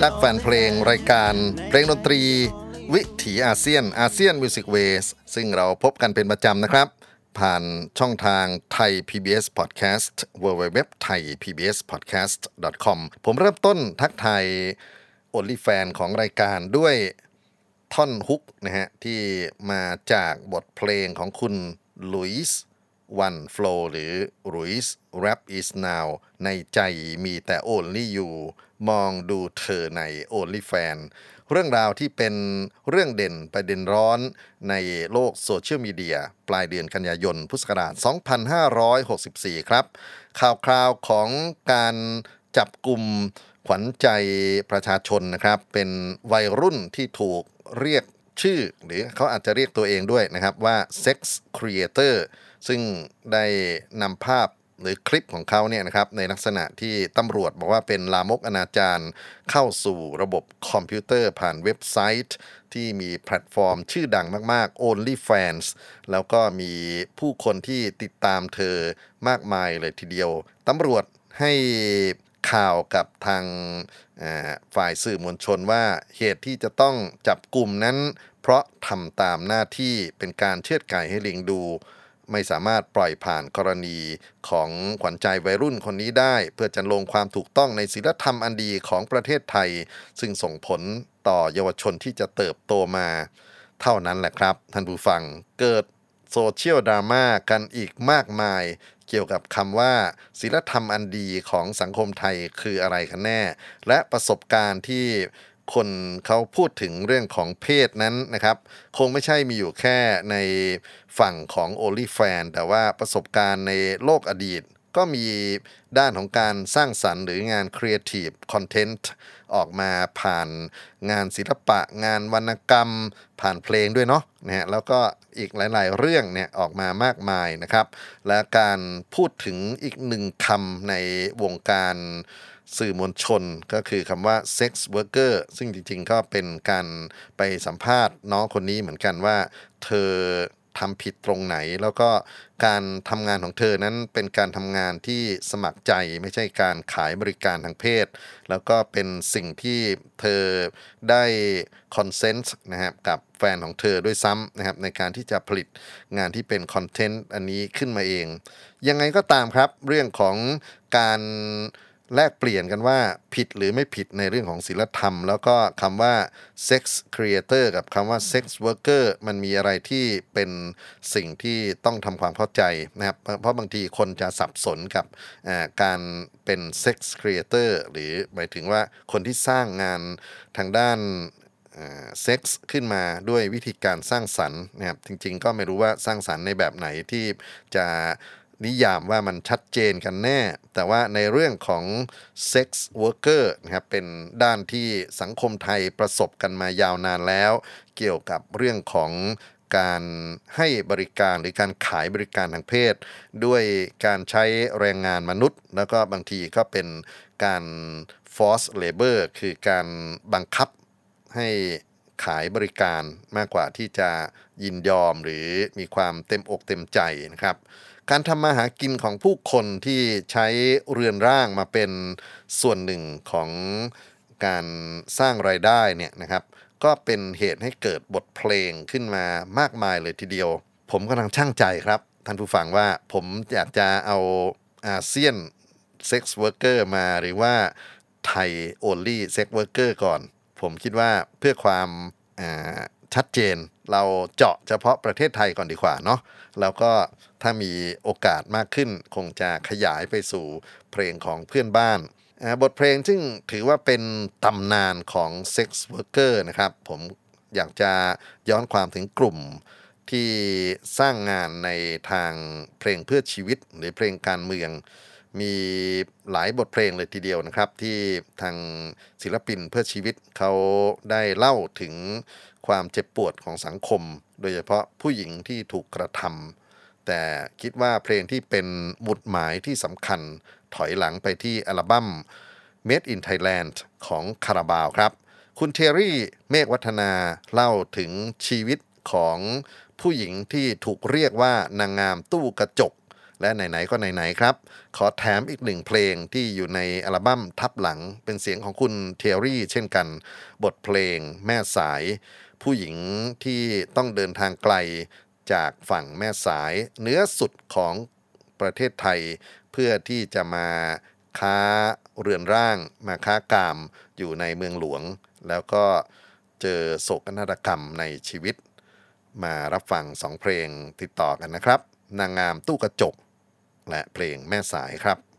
รรักแฟนเพลงรายการเพลงดนตรี วิถีอาเซียน ASEAN Music Ways ซึ่งเราพบกันเป็นประจำนะครับ ผ่านช่องทางไทย PBS Podcast www thai PBS podcast com ผมเริ่มต้นทักทาย only fan ของรายการด้วยท่อนฮุกนะฮะ ที่มาจากบทเพลงของคุณลุยส์วันโฟลหรือลุยส์ Rap is now ในใจมีแต่ Only You มองดูเธอใน Only Fan เรื่องราวที่เป็นเรื่องเด่นประเด็นร้อนในโลกโซเชียลมีเดียปลายเดือนกันยายนพุทธศักราช 2564 ครับ ข่าวคราวของการจับกลุ่มขวัญใจประชาชนนะครับ เป็นวัยรุ่นที่ถูกเรียกชื่อ หรือเขาอาจจะเรียกตัวเองด้วยนะครับว่า Sex Creator ซึ่งได้นำภาพ หรือคลิปของเขาเนี่ยนะครับในลักษณะที่ตำรวจบอกว่าเป็นลามกอนาจารเข้าสู่ระบบคอมพิวเตอร์ผ่านเว็บไซต์ ที่มีแพลตฟอร์มชื่อดังมากๆ OnlyFans แล้วก็มีผู้คนที่ติดตามเธอมากมายเลยทีเดียวตำรวจให้ข่าวกับทางฝ่ายสื่อมวลชนว่าเหตุที่จะต้องจับกลุ่มนั้น เพราะทำตามหน้าที่เป็นการเชือดไก่ให้ลิงดู ไม่สามารถปล่อยผ่านกรณีของขวัญใจวัยรุ่นคนนี้ได้ เพื่อจะลงความถูกต้องในศีลธรรมอันดีของประเทศไทย ซึ่งส่งผลต่อเยาวชนที่จะเติบโตมา เท่านั้นแหละครับ ท่านผู้ฟังเกิดโซเชียลดราม่ากันอีกมากมาย เกี่ยวกับคำว่าศีลธรรมอันดีของสังคมไทยคืออะไรกันแน่ และประสบการณ์ที่ คนเขาพูดถึงเรื่องของเพศนั้นนะครับ คงไม่ใช่มีอยู่แค่ในฝั่งของ o อ l y f a n แต่ว่าประสบการณ์ในโลกอดีต ก็มีด้านของการสร้างสรรค์หรืองานครีเอทีฟคอนเทนต์ ออกมาผ่านงานศิลปะ งานวรรณกรรม ผ่านเพลงด้วยเนาะนะฮะแล้วก็อีกหลาย ๆ เรื่องเนี่ยออกมามากมายนะครับ และการพูดถึงอีกหนึ่งคำในวงการสื่อมวลชนก็คือคำว่า sex worker ซึ่งจริง ๆ ก็เป็นการไปสัมภาษณ์น้องคนนี้เหมือนกันว่า เธอ ทำผิดตรงไหน แล้วก็การทำงานของเธอนั้นเป็นการทำงานที่สมัครใจไม่ใช่การขายบริการทางเพศ แล้วก็เป็นสิ่งที่เธอได้คอนเซนต์นะครับกับแฟนของเธอด้วยซ้ำนะครับในการที่จะผลิตงานที่เป็นคอนเทนต์อันนี้ขึ้นมาเอง ยังไงก็ตามครับเรื่องของการ แลกเปลี่ยนกันว่าผิดหรือไม่ผิดในเรื่องของศีลธรรม แล้วก็คำว่า sex creator กับคำว่า sex worker มันมีอะไรที่เป็นสิ่งที่ต้องทำความเข้าใจนะครับ เพราะบางทีคนจะสับสนกับการเป็น sex creator หรือหมายถึงว่าคนที่สร้างงานทางด้านเซ็กส์ขึ้นมาด้วยวิธีการสร้างสรรค์นะครับจริงๆ ก็ไม่รู้ว่าสร้างสรรค์ในแบบไหนที่จะ นิยามว่ามันชัดเจนกันแน่ แต่ว่าในเรื่องของ sex worker นะครับเป็นด้านที่สังคมไทยประสบกันมายาวนานแล้ว เกี่ยวกับเรื่องของการให้บริการหรือการขายบริการทางเพศ ด้วยการใช้แรงงานมนุษย์ แล้วก็บางทีก็เป็นการ force labor คือการบังคับให้ขายบริการมากกว่าที่จะยินยอมหรือมีความเต็มอกเต็มใจนะครับ การทำมาหากินของผู้คนที่ใช้เรือนร่างมาเป็นส่วนหนึ่งของการสร้างรายได้เนี่ยนะครับ ก็เป็นเหตุให้เกิดบทเพลงขึ้นมามากมายเลยทีเดียว ผมกำลังช่างใจครับท่านผู้ฟังว่าผมอยากจะเอาอาเซียน sex worker มาหรือว่าไทย only sex worker ก่อน ผมคิดว่าเพื่อความชัดเจน เราเจาะเฉพาะประเทศไทยก่อนดีกว่าเนาะแล้วก็ถ้ามีโอกาสมากขึ้นคงจะขยายไปสู่เพลงของเพื่อนบ้านบทเพลงซึ่งถือว่าเป็นตำนานของ Sex Worker นะครับ ผมอยากจะย้อนความถึงกลุ่มที่สร้างงานในทางเพลงเพื่อชีวิตหรือเพลงการเมือง มีหลายบทเพลงเลยทีเดียวนะครับ ที่ทางศิลปินเพื่อชีวิตเขาได้เล่าถึง ความเจ็บปวดของสังคม โดยเฉพาะผู้หญิงที่ถูกกระทำแต่คิดว่าเพลงที่เป็นหมุดหมายที่สำคัญถอยหลังไปที่อัลบั้ม Made in Thailand ของคาราบาวครับ คุณเทรี่เมฆวัฒนาเล่าถึงชีวิตของผู้หญิงที่ถูกเรียกว่านางงามตู้กระจก และไหน ๆ ก็ไหน ๆ ครับ ขอแถมอีกหนึ่งเพลงที่อยู่ในอัลบั้มทับหลังเป็นเสียงของคุณเทรี่เช่นกัน บทเพลงแม่สาย ผู้หญิงที่ต้องเดินทางไกลจากฝั่งแม่สายเนื้อสุดของประเทศไทย เพื่อที่จะมาค้าเรือนร่าง มาค้ากามอยู่ในเมืองหลวง แล้วก็เจอโศกนาฏกรรมในชีวิต มารับฟังสองเพลงติดต่อกันนะครับ นางงามตู้กระจก และเพลงแม่สายครับ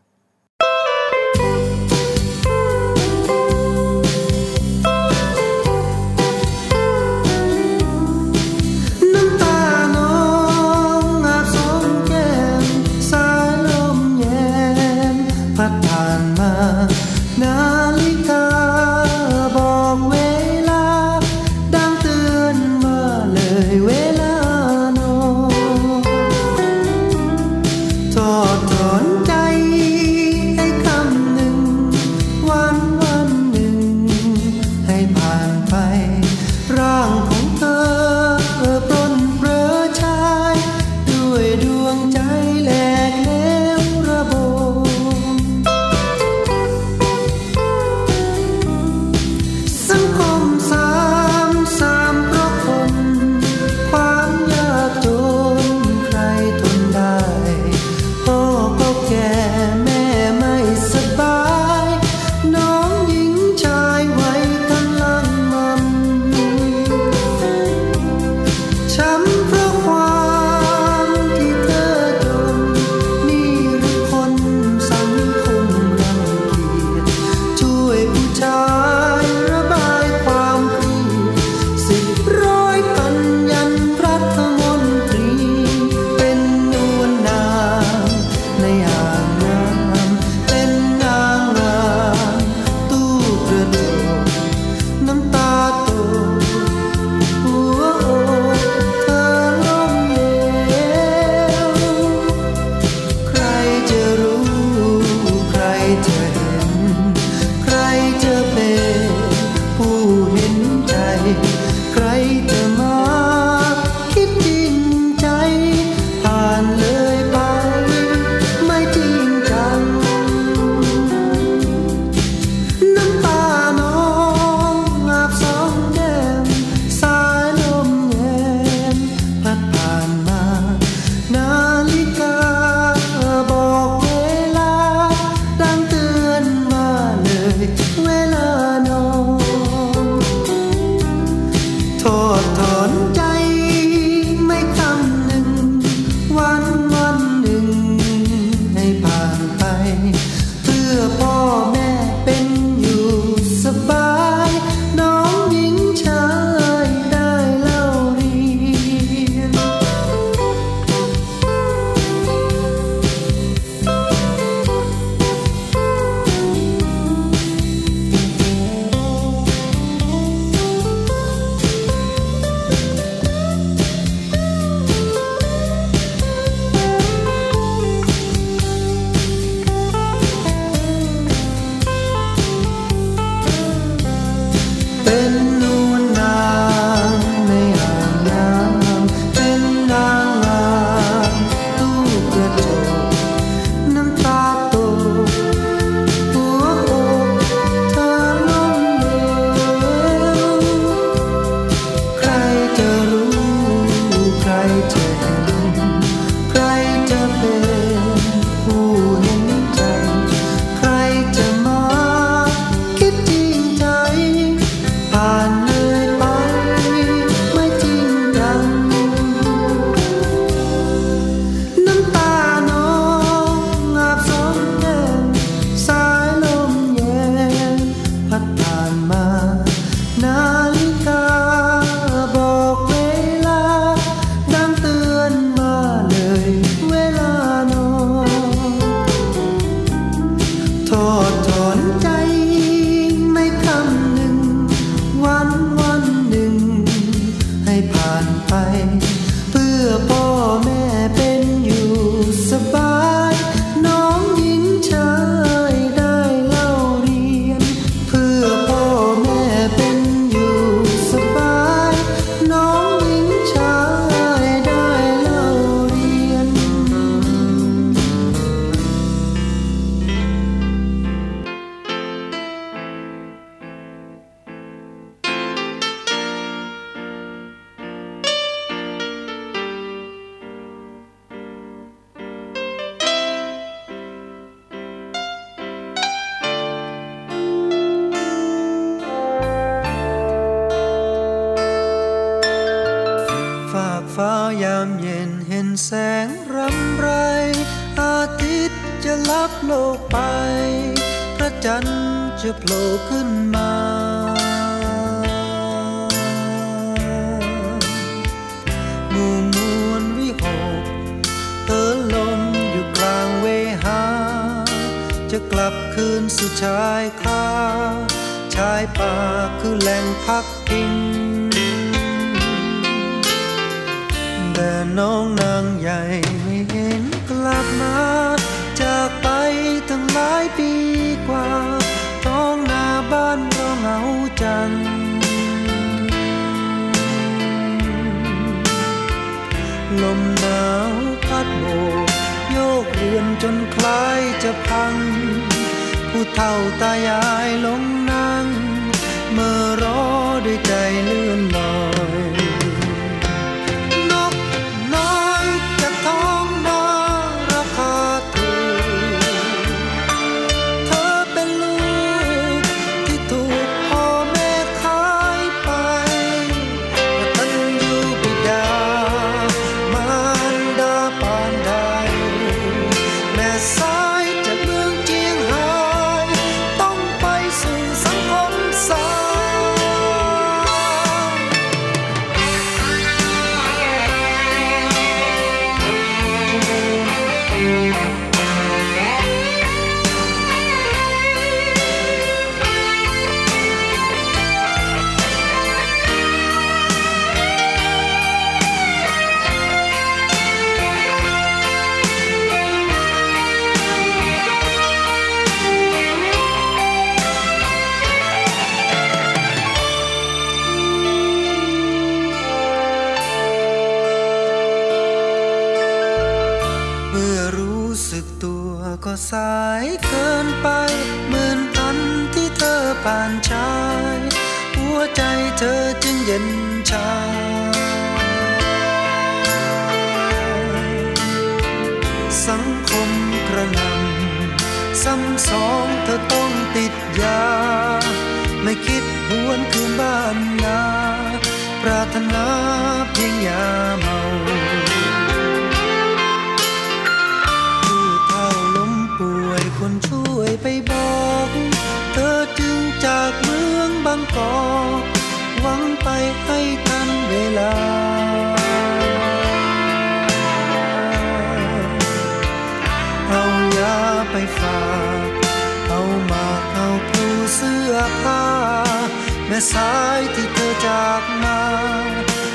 แม่สายที่เธอจากมา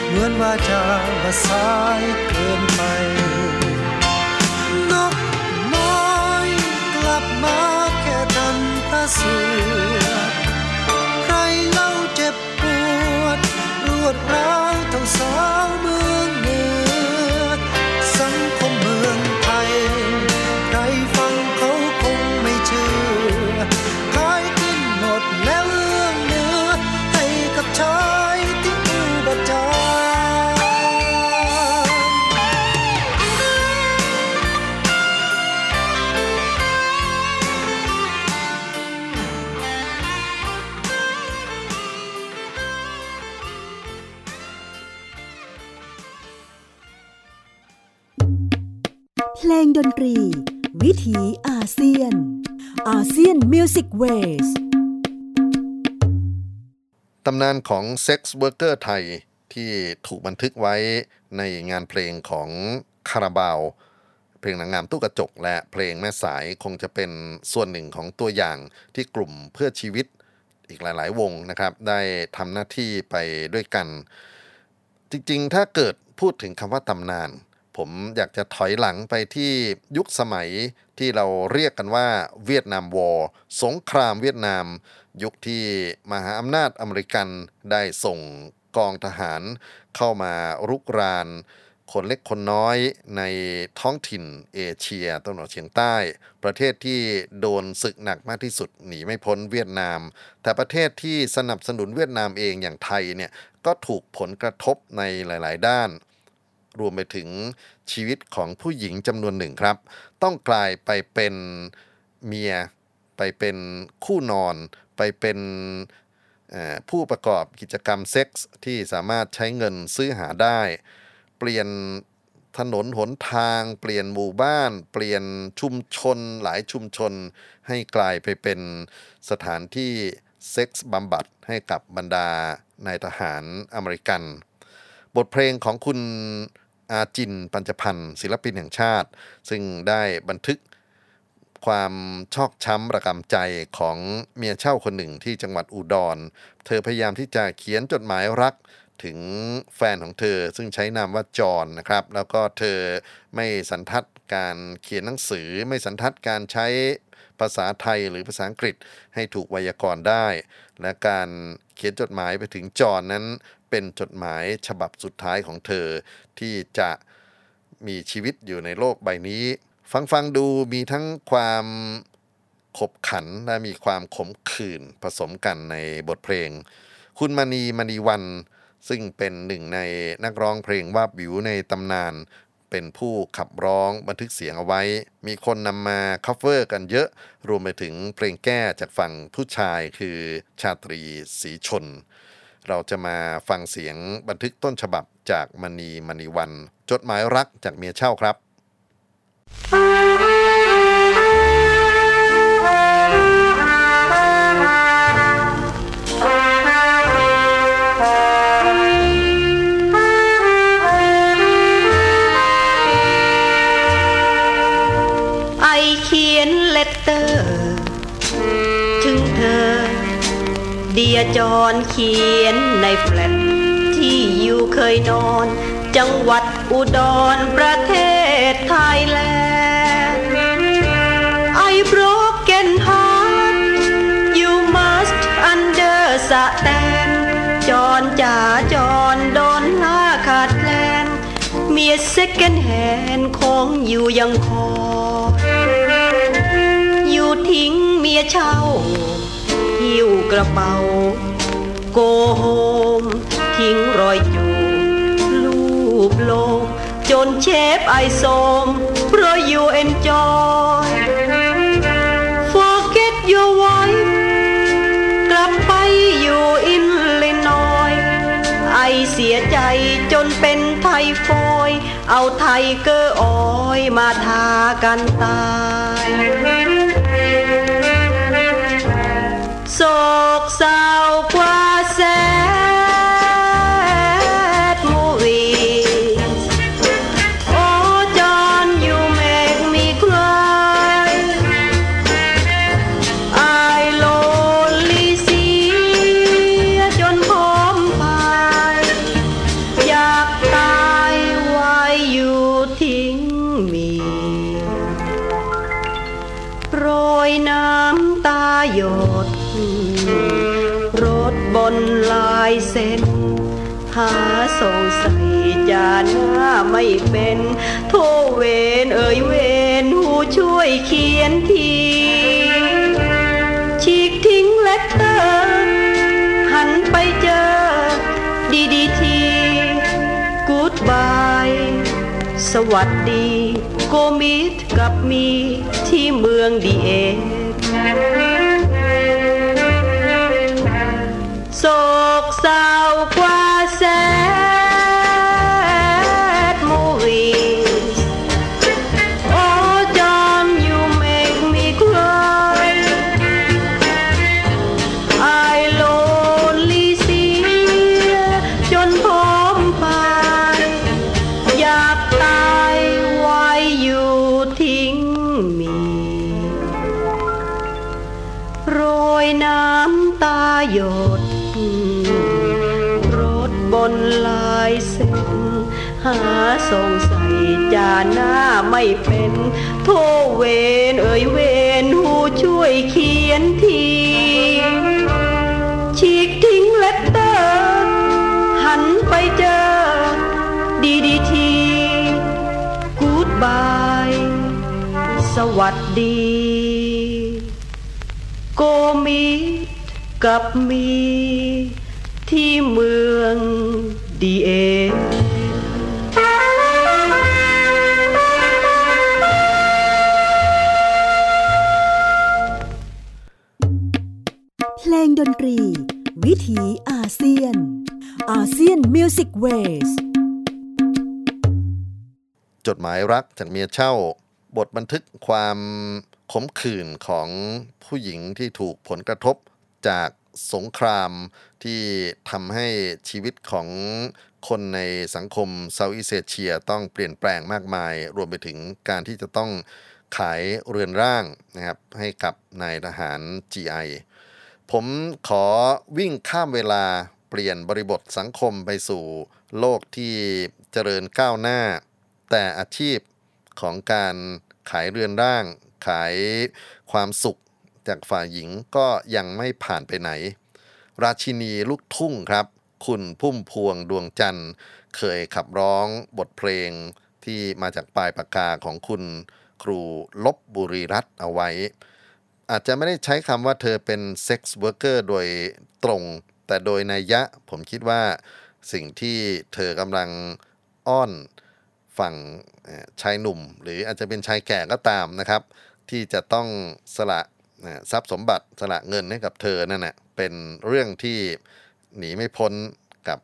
เหมือนว่าจะว่าสายเกินไป นกน้อยกลับมาแค่ทันตาเสือใครเล่าเจ็บปวด รวดร้าวเท่าสาวเมือ ดนตรี วิถีอาเซียน ASEAN Music Waysตำนานของ sex worker ไทยที่ถูกบันทึกไว้ในงานเพลงของคาราบาว เพลงนางงามตู้กระจกและเพลงแม่สายคงจะเป็นส่วนหนึ่งของตัวอย่างที่กลุ่มเพื่อชีวิตอีกหลาย ๆ วงนะครับ ได้ทำหน้าที่ไปด้วยกัน จริง ๆ ถ้าเกิดพูดถึงคำว่าตำนาน ผมอยากจะถอยหลังไปที่ยุคสมัยที่เราเรียกกันว่าเวียดนามวอร์สงครามเวียดนาม ยุคที่มหาอำนาจอเมริกันได้ส่งกองทหารเข้ามารุกราน คนเล็กคนน้อยในท้องถิ่นเอเชียตะวันออกเฉียงใต้ ประเทศที่โดนศึกหนักมากที่สุดหนีไม่พ้นเวียดนาม แต่ประเทศที่สนับสนุนเวียดนามเองอย่างไทยเนี่ยก็ถูกผลกระทบในหลาย ๆ ด้าน รวมไปถึงชีวิตของผู้หญิงจำนวนหนึ่งครับ ต้องกลายไปเป็นเมีย ไปเป็นคู่นอน ไปเป็นผู้ประกอบกิจกรรมเซ็กส์ที่สามารถใช้เงินซื้อหาได้ เปลี่ยนถนนหนทาง เปลี่ยนหมู่บ้าน เปลี่ยนชุมชนหลายชุมชน ให้กลายไปเป็นสถานที่เซ็กส์บำบัดให้กับบรรดานายทหารอเมริกัน บทเพลงของคุณ อาจินต์ ปัญจพรรค์ศิลปินแห่งชาติ ซึ่งได้บันทึกความชอกช้ำระกำใจของเมียเช่าคนหนึ่งที่จังหวัดอุดร เธอพยายามที่จะเขียนจดหมายรักถึงแฟนของเธอซึ่งใช้นามว่าจอห์นนะครับ แล้วก็เธอไม่สันทัดการเขียนหนังสือ ไม่สันทัดการใช้ภาษาไทยหรือภาษาอังกฤษให้ถูกไวยากรณ์ได้ และการเขียนจดหมายไปถึงจอห์นนั้น เป็นจดหมายฉบับสุดท้ายของเธอ ที่จะมีชีวิตอยู่ในโลกใบนี้ ฟังฟังดูมีทั้งความขบขันและมีความขมขื่นผสมกันในบทเพลง คุณมณีมณีวัน ซึ่งเป็นหนึ่งในนักร้องเพลงวาบหวิวในตำนาน เป็นผู้ขับร้องบันทึกเสียงเอาไว้ มีคนนำมา cover กันเยอะ รวมไปถึงเพลงแก้จากฝั่งผู้ชายคือชาตรี ศรีชล เราจะมาฟังเสียงบันทึกต้นฉบับจากมานีมณีวรรณ จดหมายรักจากเมียเช่าครับ ไอเขียนเลตเตอ ยจอนเขียนในแฟลตที่อยู่เคยนอน จังหวัดอุดรประเทศไทยแลนด์ I broken heart you must understand จอนจ่าจอนโดนหน้าขาดแคลนเมีย second hand ของ you ยังคอย you ทิ้งเมียเช่า กระเป๋า go home ทิ้งรอยจูบลูบโลมจน shape I โทรมเพราะ you enjoy forget your wife กลับไปอยู่อิลลินอยส์ I เสียใจจนเป็นไทฟอยด์ เอา tiger oil มาทากันตาย โศกเศร้า เลตเตอร์หันไปเจอ ดีดีทีกูดบายสวัสดีโกมิดกับมีที่เมืองดีเอโศกเศร้ากว่า โทเวนเอ่ยเวนหูช่วยเขียนทีฉีกทิ้งเลตเตอร์ หันไปเจอ ดีดีทีกูดบาย สวัสดี โกมิดกับมี ที่เมืองดีเอ เซียนมิวสิกเวสจดหมายรักจากเมียเช่า บทบันทึกความขมขื่นของผู้หญิงที่ถูกผลกระทบจากสงครามที่ทำให้ชีวิตของคนในสังคมเซาท์อีสเอเชียต้องเปลี่ยนแปลงมากมาย รวมไปถึงการที่จะต้องขายเรือนร่างนะครับให้กับนายทหาร GI ผมขอวิ่งข้ามเวลา เปลี่ยนบริบทสังคมไปสู่โลกที่เจริญก้าวหน้า แต่อาชีพของการขายเรือนร่าง ขายความสุขจากฝ่ายหญิงก็ยังไม่ผ่านไปไหน ราชินีลูกทุ่งครับ คุณพุ่มพวงดวงจันทร์ เคยขับร้องบทเพลงที่มาจากปลายปากกาของคุณครูลพ บุรีรัตน์เอาไว้ อาจจะไม่ได้ใช้คำว่าเธอเป็น sex worker โดยตรง แต่โดยนัยยะผมคิดว่าสิ่งที่เธอกำลังอ้อนฝั่งชายหนุ่ม หรืออาจจะเป็นชายแก่ก็ตามนะครับ ที่จะต้องสละทรัพย์สมบัติสละเงินให้กับเธอนั่นแหะเป็นเรื่องที่หนีไม่พ้นกับ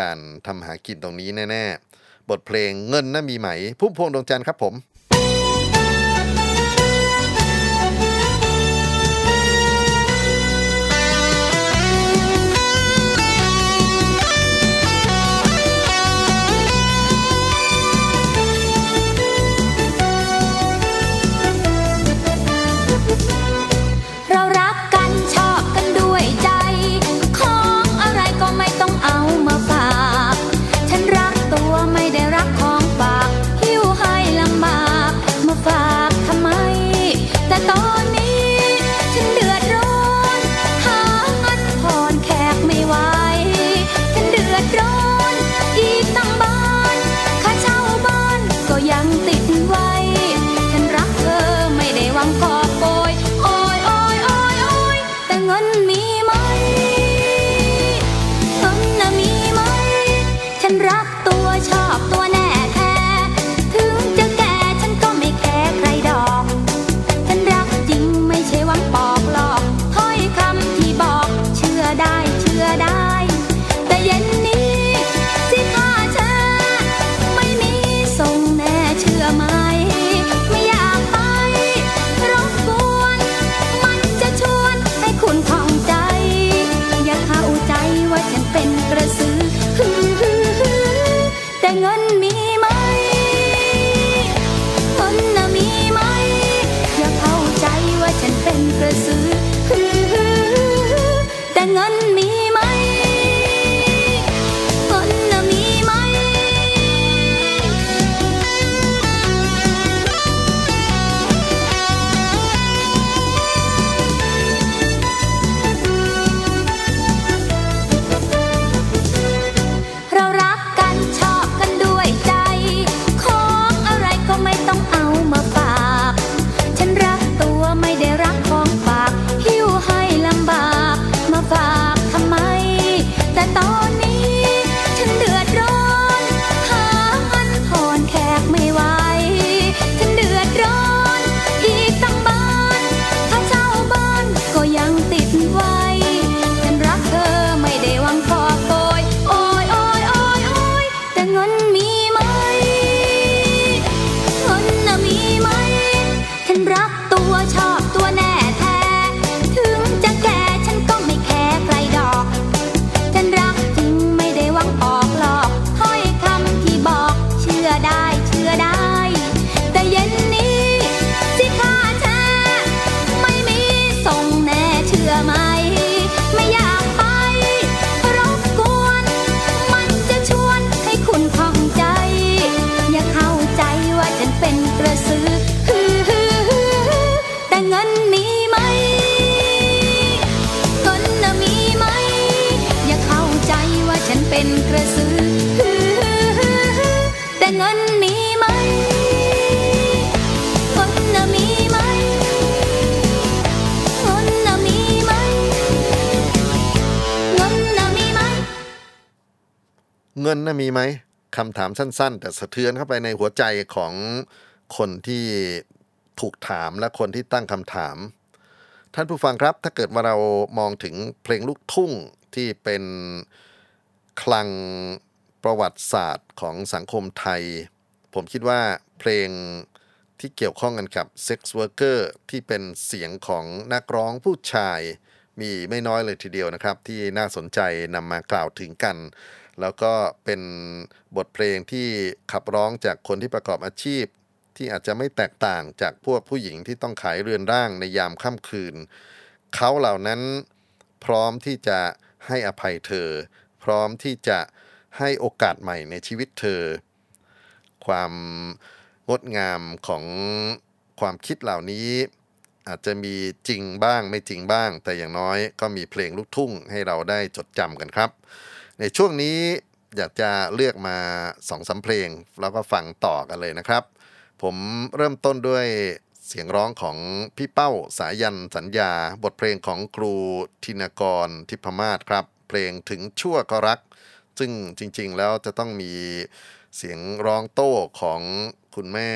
การทำหากินตรงนี้แน่ ๆ บทเพลงเงินน่ะมีไหม พุ่มพวงดวงจันทร์ครับผมำถามสั้น ๆ แต่สะเทือนเข้าไปในหัวใจของคนที่ถูกถามและคนที่ตั้งคำถาม ท่านผู้ฟังครับ ถ้าเกิดว่าเรามองถึงเพลงลูกทุ่งที่เป็นคลังประวัติศาสตร์ของสังคมไทย ผมคิดว่าเพลงที่เกี่ยวข้องกันกับ sex worker ที่เป็นเสียงของนักร้องผู้ชาย มีไม่น้อยเลยทีเดียวนะครับ ที่น่าสนใจนำมากล่าวถึงกัน แล้วก็เป็นบทเพลงที่ขับร้องจากคนที่ประกอบอาชีพ ที่อาจจะไม่แตกต่างจากพวกผู้หญิงที่ต้องขายเรือนร่างในยามค่ำคืน เขาเหล่านั้นพร้อมที่จะให้อภัยเธอ พร้อมที่จะให้โอกาสใหม่ในชีวิตเธอ ความงดงามของความคิดเหล่านี้ อาจจะมีจริงบ้างไม่จริงบ้าง แต่อย่างน้อยก็มีเพลงลูกทุ่งให้เราได้จดจำกันครับ ในช่วงนี้อยากจะเลือกมาสองสามเพลง แล้วก็ฟังต่อกันเลยนะครับ ผมเริ่มต้นด้วยเสียงร้องของพี่เป้าสายันสัญญา บทเพลงของครูธินกรทิพมาศครับ เพลงถึงชั่วก็รัก ซึ่งจริงๆแล้วจะต้องมีเสียงร้องโต้ของคุณแม่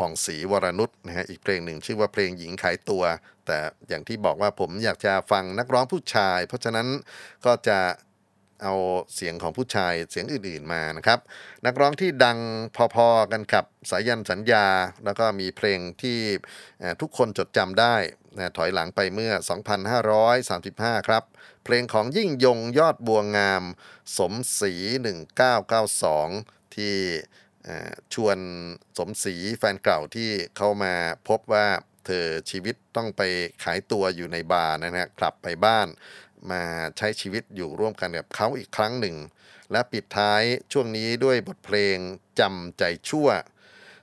ผ่องศรีวรนุชนะฮะอีกเพลงหนึ่งชื่อว่าเพลงหญิงขายตัว แต่อย่างที่บอกว่าผมอยากจะฟังนักร้องผู้ชาย เพราะฉะนั้นก็จะเอาเสียงของผู้ชายเสียงอื่นๆมานะครับ นักร้องที่ดังพอๆกันกับสายันสัญญา แล้วก็มีเพลงที่ทุกคนจดจำได้นะถอยหลังไปเมื่อ 2535 ครับ เพลงของยิ่งยงยอดบัวงาม สมศรี1992 ที่เอ่ ชวนสมศรีแฟนเก่าที่เข้ามาพบว่าเธอชีวิตต้องไปขายตัวอยู่ในบาร์นะฮะกลับไปบ้าน มาใช้ชีวิตอยู่ร่วมกันกับเขาอีกครั้งหนึ่ง และปิดท้ายช่วงนี้ด้วยบทเพลงจำใจชั่ว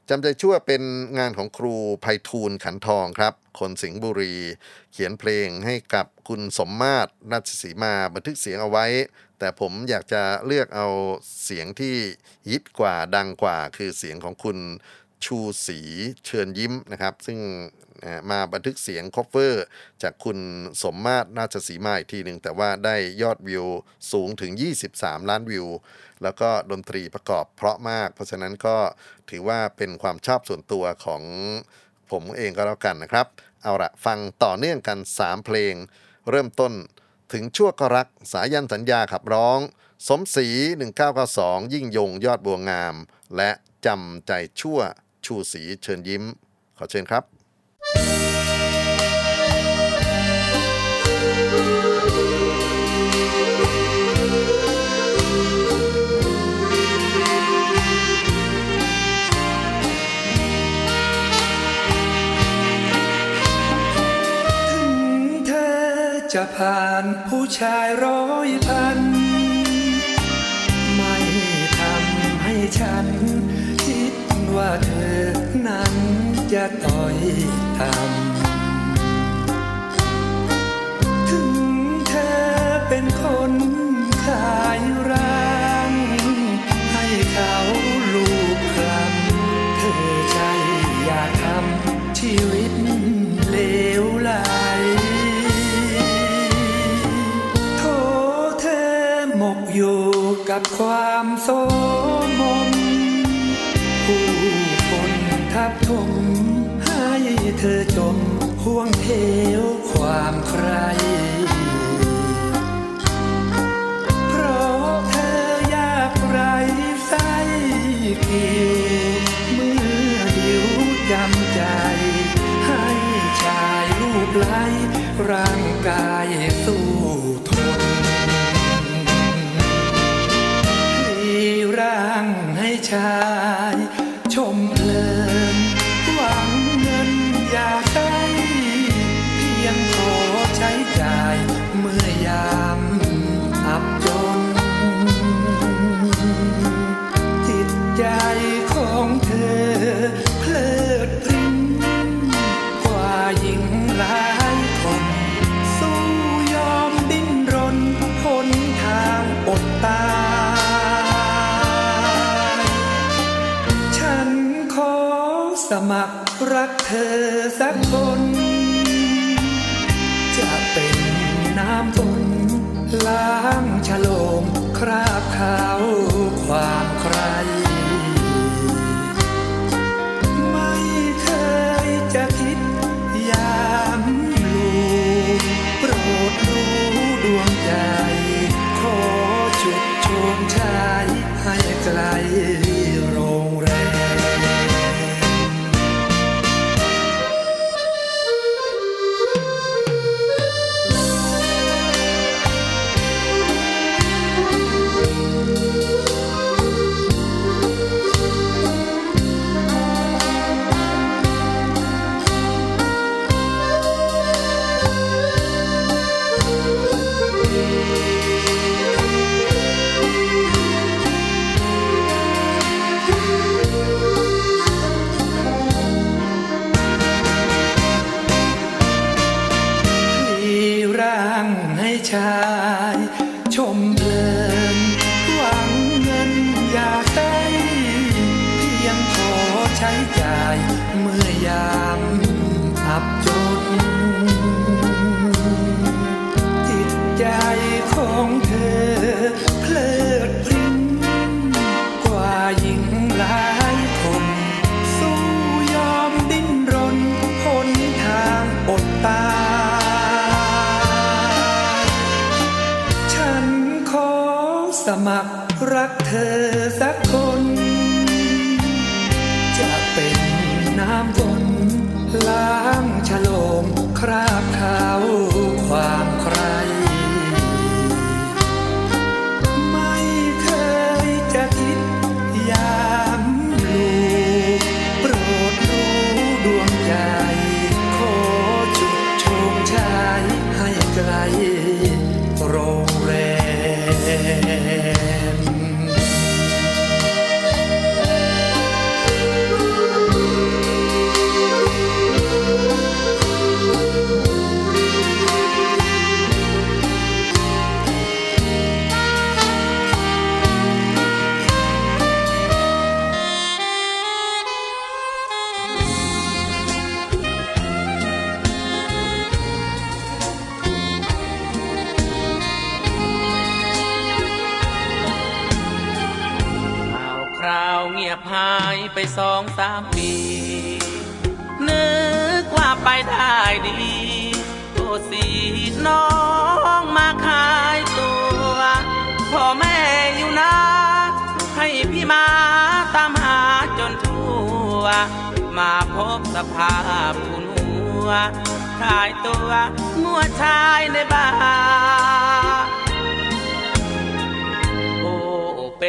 จำใจชั่วเป็นงานของครูไพฑูรย์ขันทองครับ คนสิงห์บุรี เขียนเพลงให้กับคุณสมมาตรราชสีมาบันทึกเสียงเอาไว้ แต่ผมอยากจะเลือกเอาเสียงที่ยิบกว่าดังกว่า คือเสียงของคุณชูศรีเชิญยิ้มนะครับ ซึ่ง มาบันทึกเสียง cover จากคุณสมมาตรราชสีมาอีกทีหนึ่ง แต่ว่าได้ยอดวิวสูงถึง 23 ล้านวิว แล้วก็ดนตรีประกอบเพราะมาก เพราะฉะนั้นก็ถือว่าเป็นความชอบส่วนตัวของผมเองก็แล้วกันนะครับ เอาละฟังต่อเนื่องกัน 3 เพลง เริ่มต้นถึงชั่วก็รักสายันสัญญาขับร้อง สมศรี 1992 ยิ่งยงยอดบัวงาม และจำใจชั่วชูศรีเชิญยิ้ม ขอเชิญครับ จะผ่านผู้ชายร้อยพัน ไม่ทำให้ฉันคิดว่าเธอนั้น จะต่อยตำถึงเธอเป็นคนขายร่างให้เขาลูกคลำเธอใจอยากทำชีวิตเลวไหลโทเธอหมกอยู่กับความโสม บถมให้เธอจมห่วงเหวความใคร เพราะเธอยากไรไส้กิวเมื่อหิวจำใจ ให้ชายรูปไล้ร่างกายสู้ทนที่ร่างให้ชาย ลายคนสู้ยอมดิ้นรนหนทางอดตายฉันขอสมัครรักเธอสักคน จะเป็นน้ำฝนล้างฉโลมคราบขาวความใคร สมัครรักเธอสักคน จะเป็นน้ำฝนล้างฉลมคราบขาวความใคร ไปสองสามปี นึกว่าไปได้ดีโอสีน้องมาขายตัวพ่อแม่อยู่นะ ให้พี่มาตามหาจนทั่ว มาพบสภาพผู้หัวขายตัวงัวชายในบ้าน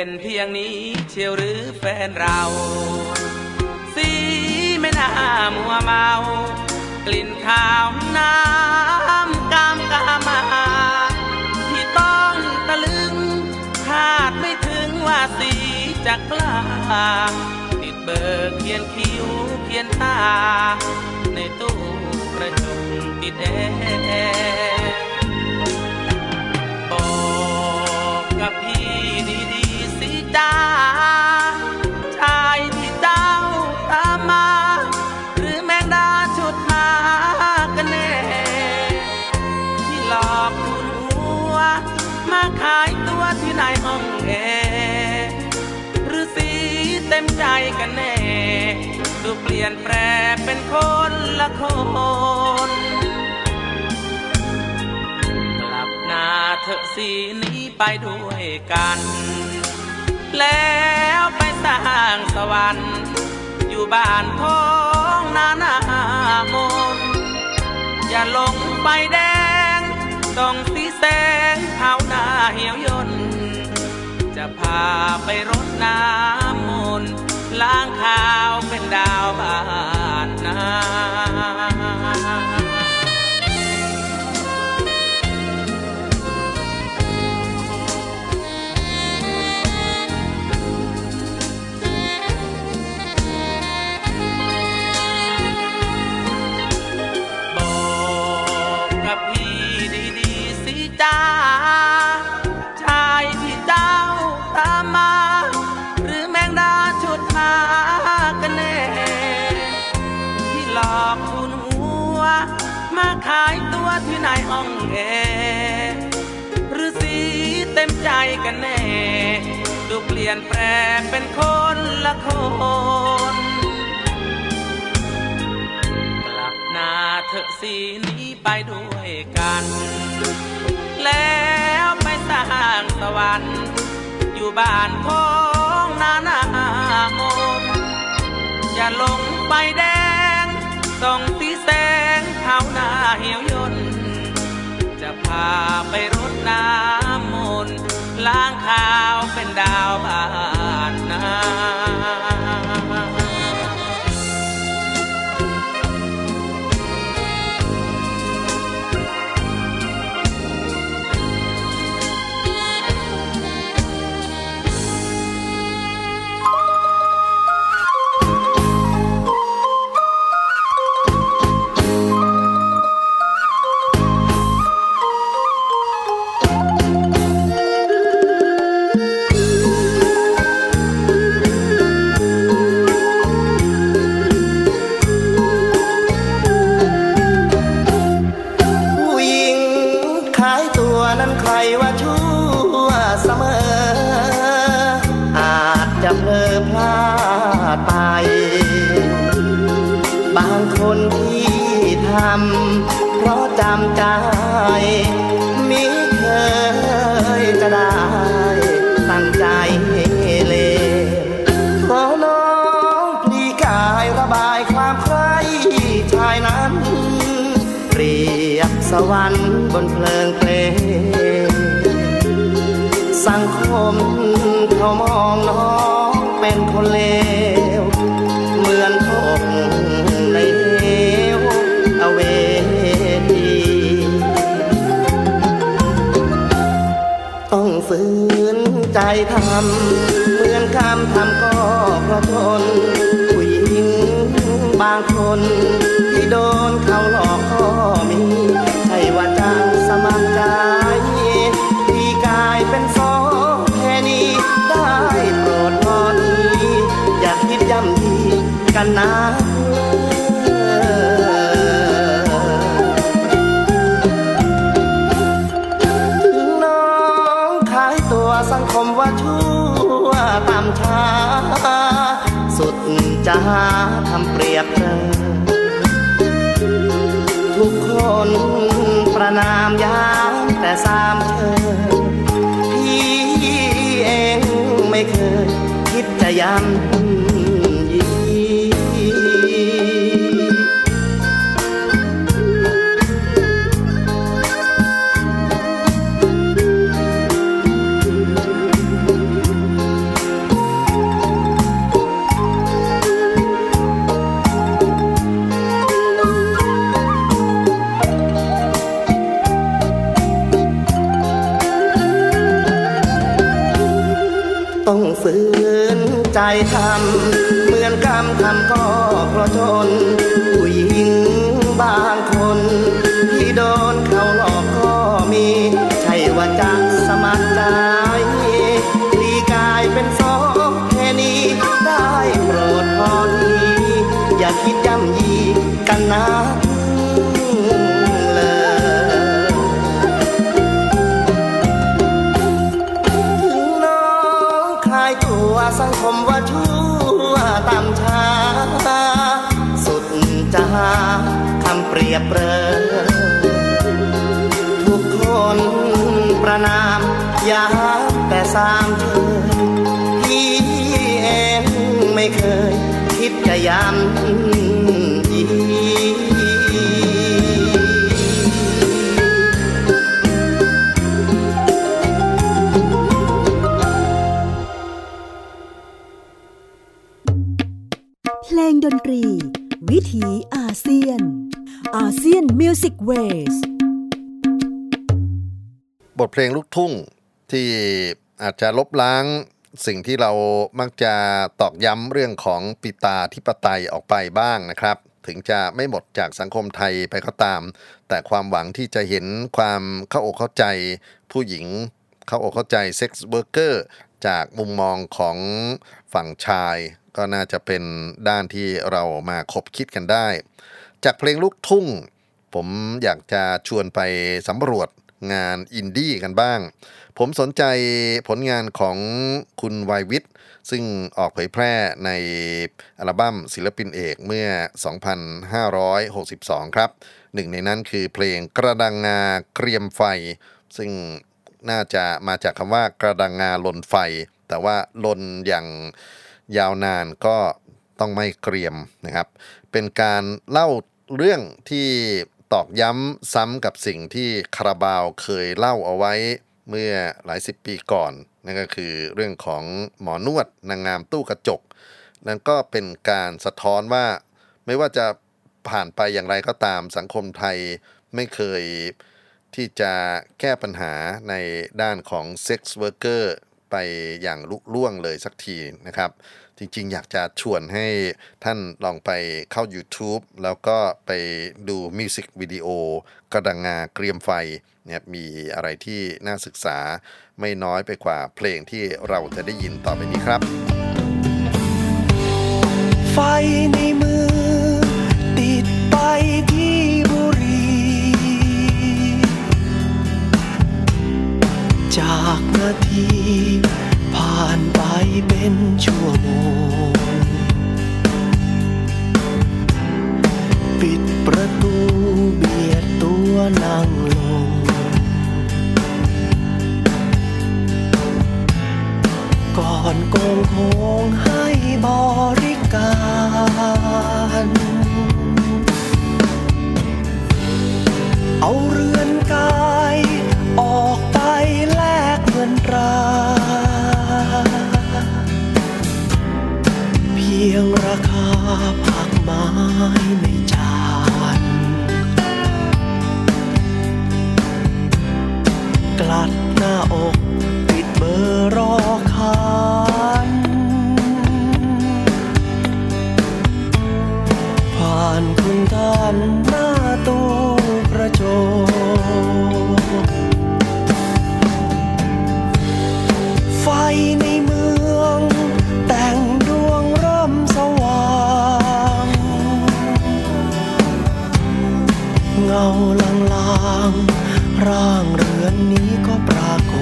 เป็นเพียงนี้เชียวหรือแฟนเรา สีไม่น่ามัวเมา กลิ่นขาวน้ำกามกามาที่ต้องตะลึงคาดไม่ถึงว่าสีจะกล้าติดเบอร์เขียนคิ้วเขียนตา ในตู้กระจกติดแอร์ เปลี่ยนแปลเป็นคนละคน กลับหน้าเถอะสีนี้ไปด้วยกัน แล้วไปสร้างสวรรค์ อยู่บ้านท้องนานามนอย่าลงไปแดง ต้องสีแสงเท้าหน้าเหี่ยวยนจะพาไปรดน้ำมนต์ ล้างขาวเป็นดาวบ้านนา ที่ไหนห้องแอร์หรือสีเต็มใจกันแน่ ดูเปลี่ยนแปลงเป็นคนละคน กลับหน้าเถอะสีนี้ไปด้วยกัน แล้วไปสร้างสวรรค์อยู่บ้านของนานามนอย่าหลงไปแดงส่องสีแสงเท้าหน้าเหี่ยวยน ไปรดน้ำมนต์ล้างขาวเป็นดาวบ้านนา ต้องฝืนใจทำเหมือนคำทำก็เพราะทนผู้หญิงบางคน ที่โดนเขาหลอกก็มีใช่ว่าจังสมัครใจที่กลายเป็นสองแค่นี้ได้โปรดพอนี้อย่าคิดย่ำยีกันนะ ยบเปรอทุกคนประนามอย่าแต่สามเธอพี่เองไม่เคยคิดจะย้ำ เซียน Music Waysบทเพลงลูกทุ่งที่อาจจะลบล้างสิ่งที่เรามักจะตอกย้ำเรื่องของปิตาธิปไตยออกไปบ้างนะครับ ถึงจะไม่หมดจากสังคมไทยไปก็ตาม แต่ความหวังที่จะเห็นความเข้าอกเข้าใจผู้หญิงเข้าอกเข้าใจ sex worker จากมุมมองของฝั่งชาย ก็น่าจะเป็นด้านที่เรามาคบคิดกันได้ จากเพลงลูกทุ่ง ผมอยากจะชวนไปสำรวจงานอินดี้กันบ้าง ผมสนใจผลงานของคุณวายวิทย์ซึ่งออกเผยแพร่ในอัลบั้มศิลปินเอกเมื่อ 2562 ครับ หนึ่งในนั้นคือเพลงกระดังงาเกรียมไฟ ซึ่งน่าจะมาจากคำว่ากระดังงาลนไฟ แต่ว่าลนอย่างยาวนานก็ต้องไม่เกรียมนะครับ เป็นการเล่าเรื่องที่ ตอกย้ำซ้ำกับสิ่งที่คาราบาวเคยเล่าเอาไว้เมื่อหลายสิบปีก่อน นั่นก็คือเรื่องของหมอนวดนางงามตู้กระจก นั่นก็เป็นการสะท้อนว่าไม่ว่าจะผ่านไปอย่างไรก็ตามสังคมไทยไม่เคยที่จะแก้ปัญหาในด้านของ sex worker ไปอย่างลุล่วงเลยสักทีนะครับ จริงๆ อยากจะชวนให้ท่านลองไปเข้า YouTube แล้วก็ไปดูมิวสิกวิดีโอกระดังงาเกรียมไฟเนี่ยมีอะไรที่น่าศึกษาไม่น้อยไปกว่าเพลงที่เราจะได้ยินต่อไปนี้ครับ ไฟในมือ ติดไปที่บุรี จากนาทีานไปเป็นชั่วโมง ปิดประตูเบียดตัวนั่งลง ก่อนโกงโคงให้บริการเอาเรือนกายออกไปแลกเงินราียงราคาผักไม้ในจานกลัดหน้าอกปิดเบอร์รอคานผ่านคุณท่าน ร่างเรือนนี้ก็ปราก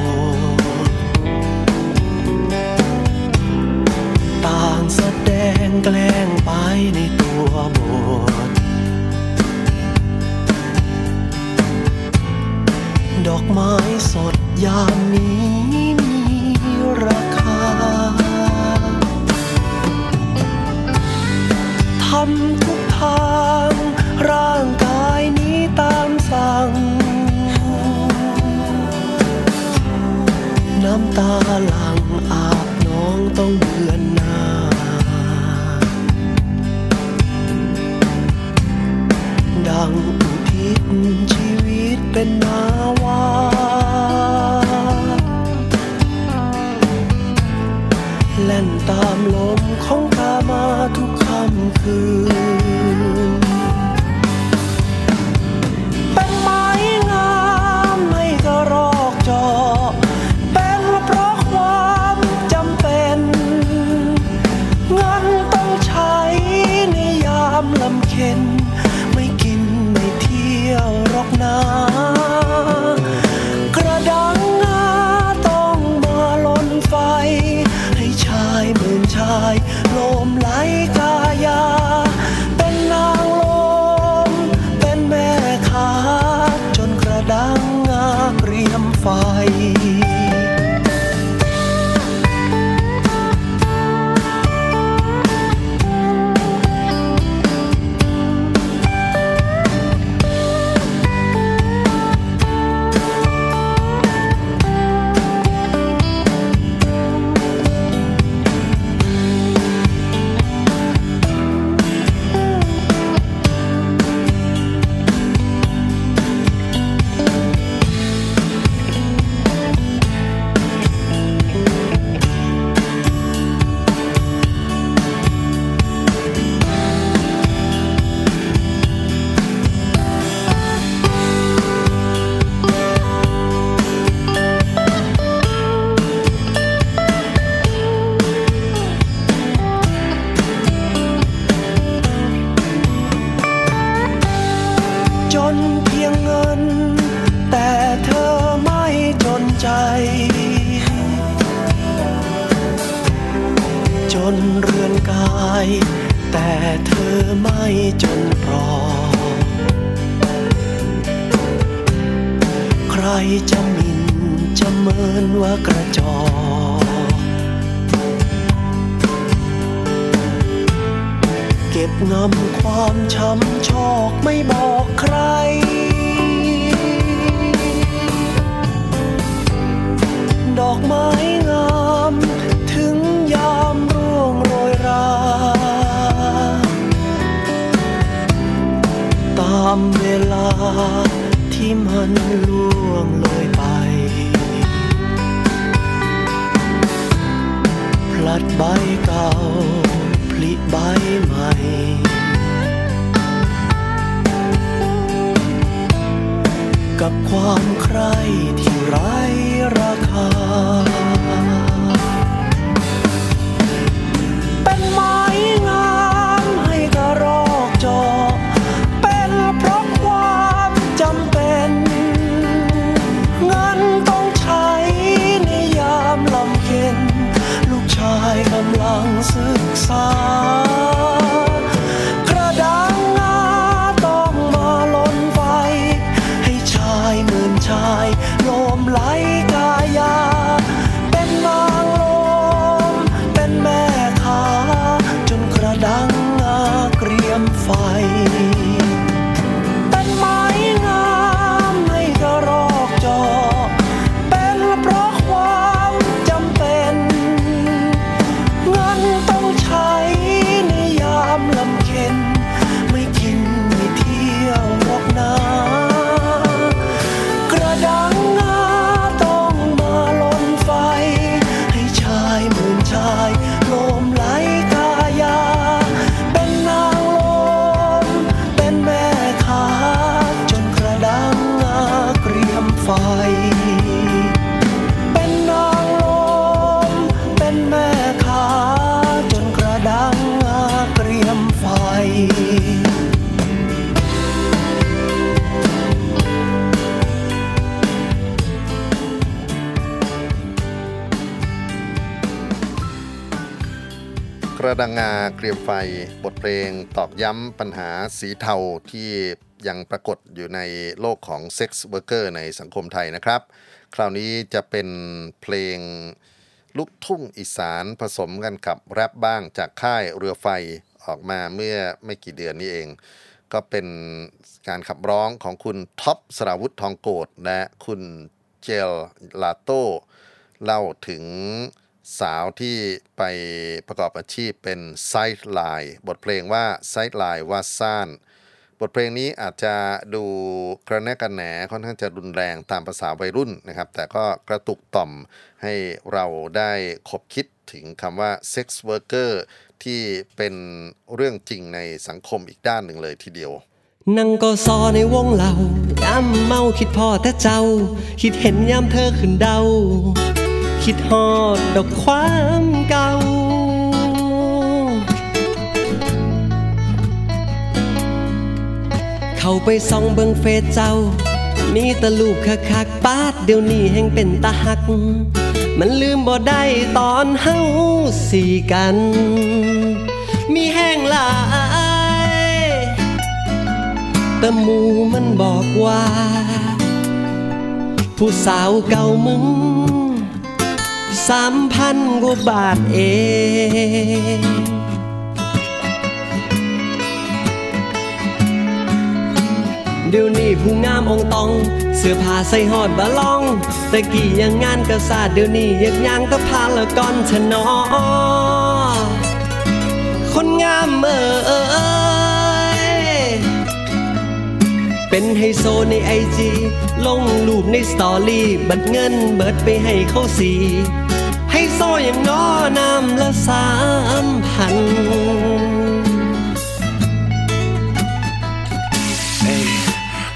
ฏ ต่างแสดงแกล้งไปในตัวบท ดอกไม้สดยามนี้ ลงตอกย้ำปัญหาสีเทาที่ยังปรากฏอยู่ในโลกของ sex worker ในสังคมไทยนะครับ คราวนี้จะเป็นเพลงลูกทุ่งอีสานผสมกันกับแรปบ้างจากค่ายเรือไฟออกมาเมื่อไม่กี่เดือนนี้เอง ก็เป็นการขับร้องของคุณท็อปสราวุธทองโกดและคุณเจลลาโต้เล่าถึง สาวที่ไปประกอบอาชีพเป็นไซด์ไลน์บทเพลงว่าไซด์ไลน์ว่าซ่าน บทเพลงนี้อาจจะดูกระแนกกระแหนค่อนข้างจะรุนแรงตามภาษาวัยรุ่นนะครับ แต่ก็กระตุกต่อมให้เราได้ขบคิดถึงคำว่า sex worker ที่เป็นเรื่องจริงในสังคมอีกด้านหนึ่งเลยทีเดียวนั่งก็ซอในวงเหล่ายามเมาคิดพ่อแต่เจ้า คิดเห็นยามเธอขึ้นเดา คิดฮอดดอกความเก่า เข้าไปส่องเบิ่งเฟซเจ้า มีตะลูกคักๆปาดเดี๋ยวนี้แห่งเป็นตาหัก มันลืมบ่ได้ตอนเฮาสี่กัน มีแห้งหลายแต่หมูมันบอกว่า ผู้สาวเก่ามึง สามพันกว่าบาทเองเดี๋ยวนี้ผู้งามองตอง เสื้อผ้าใส่หอดบาลอง แต่กี่ยังงานกระสาดเดี๋ยวนี้ยักยางก็พาละก่อนชะนอคนงามเอ่ย เป็นไฮโซในไอจีลงรูปในสตอรี่บัดเงินเบิดไปให้เขาสีไฮโซอย่างน้อนำละสามพันเอ้ย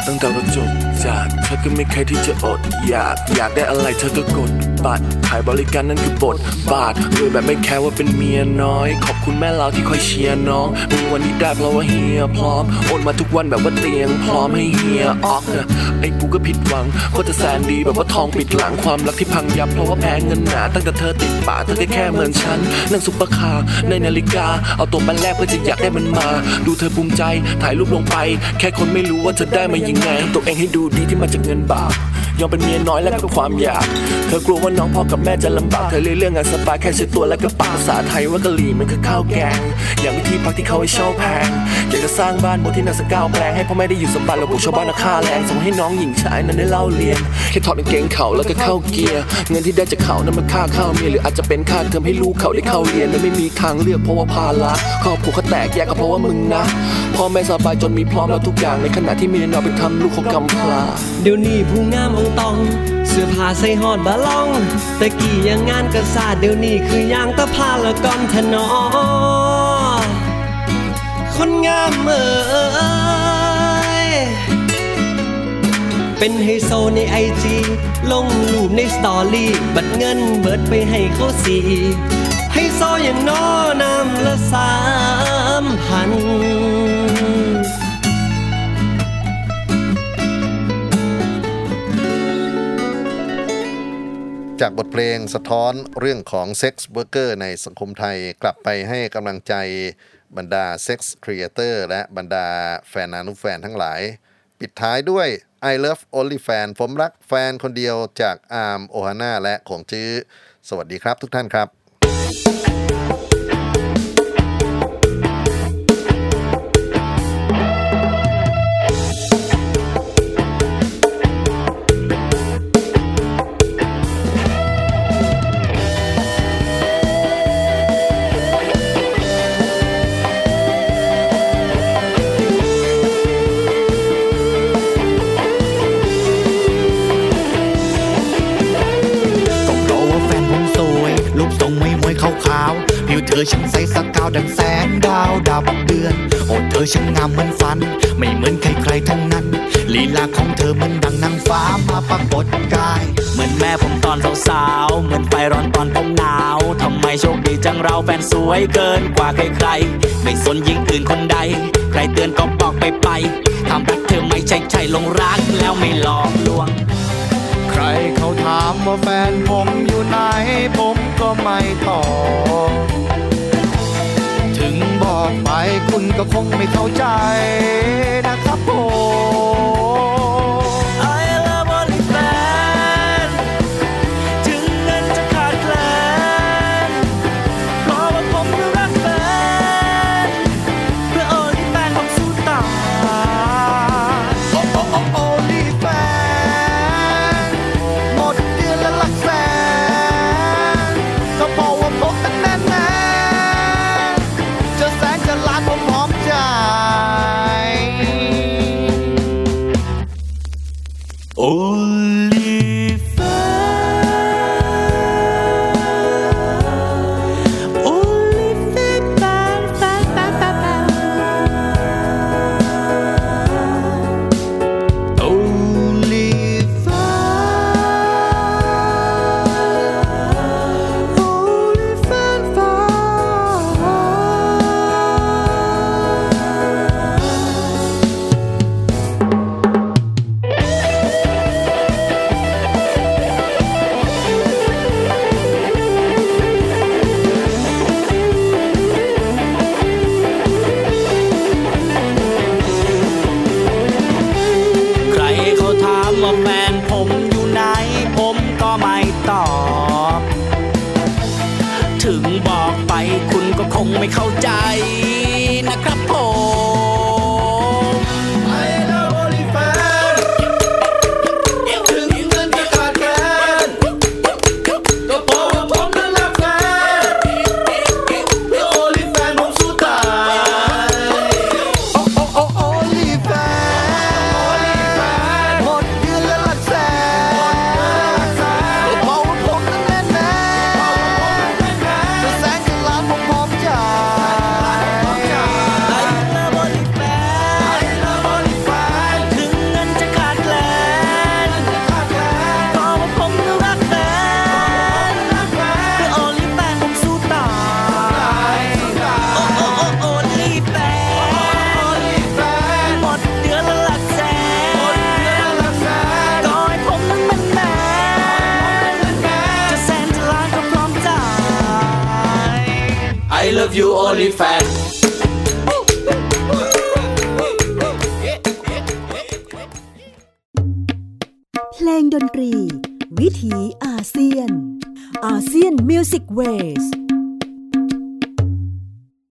ตั้งแต่เราจบ จาก เธอก็ไม่เคยที่จะอด อยาก อยากได้อะไรเธอก็กดบัตรขายบริการนั่นคือบทบาทรวยแบบไม่แคร์ว่าเป็นเมียน้อย ขอบคุณแม่เราที่คอยเชียร์น้อง มีวันนี้ได้เพราะว่าเฮียพร้อมโอนมาทุกวันแบบว่าเตียงพร้อมให้เฮียออกนะไอ้กูก็ผิดหวังโคตรจะแสนดีแบบว่าทองปิดหลังความรักที่พังยับเพราะว่าแพ้เงินหนาตั้งแต่เธอติดป่าเธอแค่แค่เหมือนฉันนั่งซุปเปอร์คาร์ในนาฬิกา เอาตัวมันแลกเพื่อจะอยากได้มันมา ดูเธอภูมิใจถ่ายรูปลงไป แค่คนไม่รู้ว่าเธอได้มายังไงตัวเองให้ดูดีที่มาจากเงินบาป ยอมเป็นเมียน้อยและก็ความอยาก เธอกลัวว่าน้องพ่อกับแม่จะลำบาก เธอเลยเรื่องงานสบายแค่เช็ดตัวและก็ปากภาษาไทยว่ากะหรี่มันคือข้าวแกง อยางวิธีพักที่เขาให้เช่าแพง อยากจะสร้างบ้านบนที่นาสก้าวแปลงให้พ่อแม่ได้อยู่สบายแล้วบุกชาวบ้านค่าแรงส่งให้น้องหญิงชายนั้นได้เล่าเรียนแค่ถอดกางเกงเขาแล้วก็เข้าเกียร์เงินที่ได้จากเขานั้นมันค่าข้าวเมียหรืออาจจะเป็นค่าเทอมให้ลูกเขาได้เข้าเรียนและไม่มีทางเลือกเพราะว่าภาระครอบครัวเขาแตกแยกก็เพราะว่ามึงนะพ่อแม่สบายจนมีพร้อมแล้วทุกอย่างในขณะที่เมียน้อยไปทำลูกเขากำพร้าเดี๋ยวนี้ผู้งามองตอง เสื้อผ้าใส่หอดบาลอง แต่กี่ยังงานกระสาดเดี๋ยวนี้คือยางตะพาละก่อนทนอคนงามเอ่ยเป็นไฮโซในไอจีลงรูปในสตอรี่บัดเงินเบิดไปให้เขาสีไฮโซอย่างน้อนำละสามพัน จากบทเพลงสะท้อนเรื่องของ sex worker ในสังคมไทยกลับไปให้กำลังใจบรรดา sex creator และบรรดาแฟนนานุแฟนทั้งหลาย ปิดท้ายด้วย I Love Only Fan ผมรักแฟนคนเดียวจากอาร์มโอฮาน่าและของจื้อ สวัสดีครับทุกท่านครับ ช่างงามเหมือนฝัน ไม่เหมือนใครๆทั้งนั้น ลีลาของเธอเหมือนดังนางฟ้ามาปรากฏกาย เหมือนแม่ผมตอนสาวๆเหมือนไฟร้อนตอนผมหนาวทำไมโชคดีจังเราแฟนสวยเกินกว่าใครๆไม่สนยิงอื่นคนใด ใครเตือนก็บอกไปไปทำรักเธอไม่ใช่ใช่ลงรักแล้วไม่หลอกลวง ใครเขาถามว่าแฟนผมอยู่ไหนผมก็ไม่ตอบ ไปคุณก็คงไม่เข้าใจนะครับผม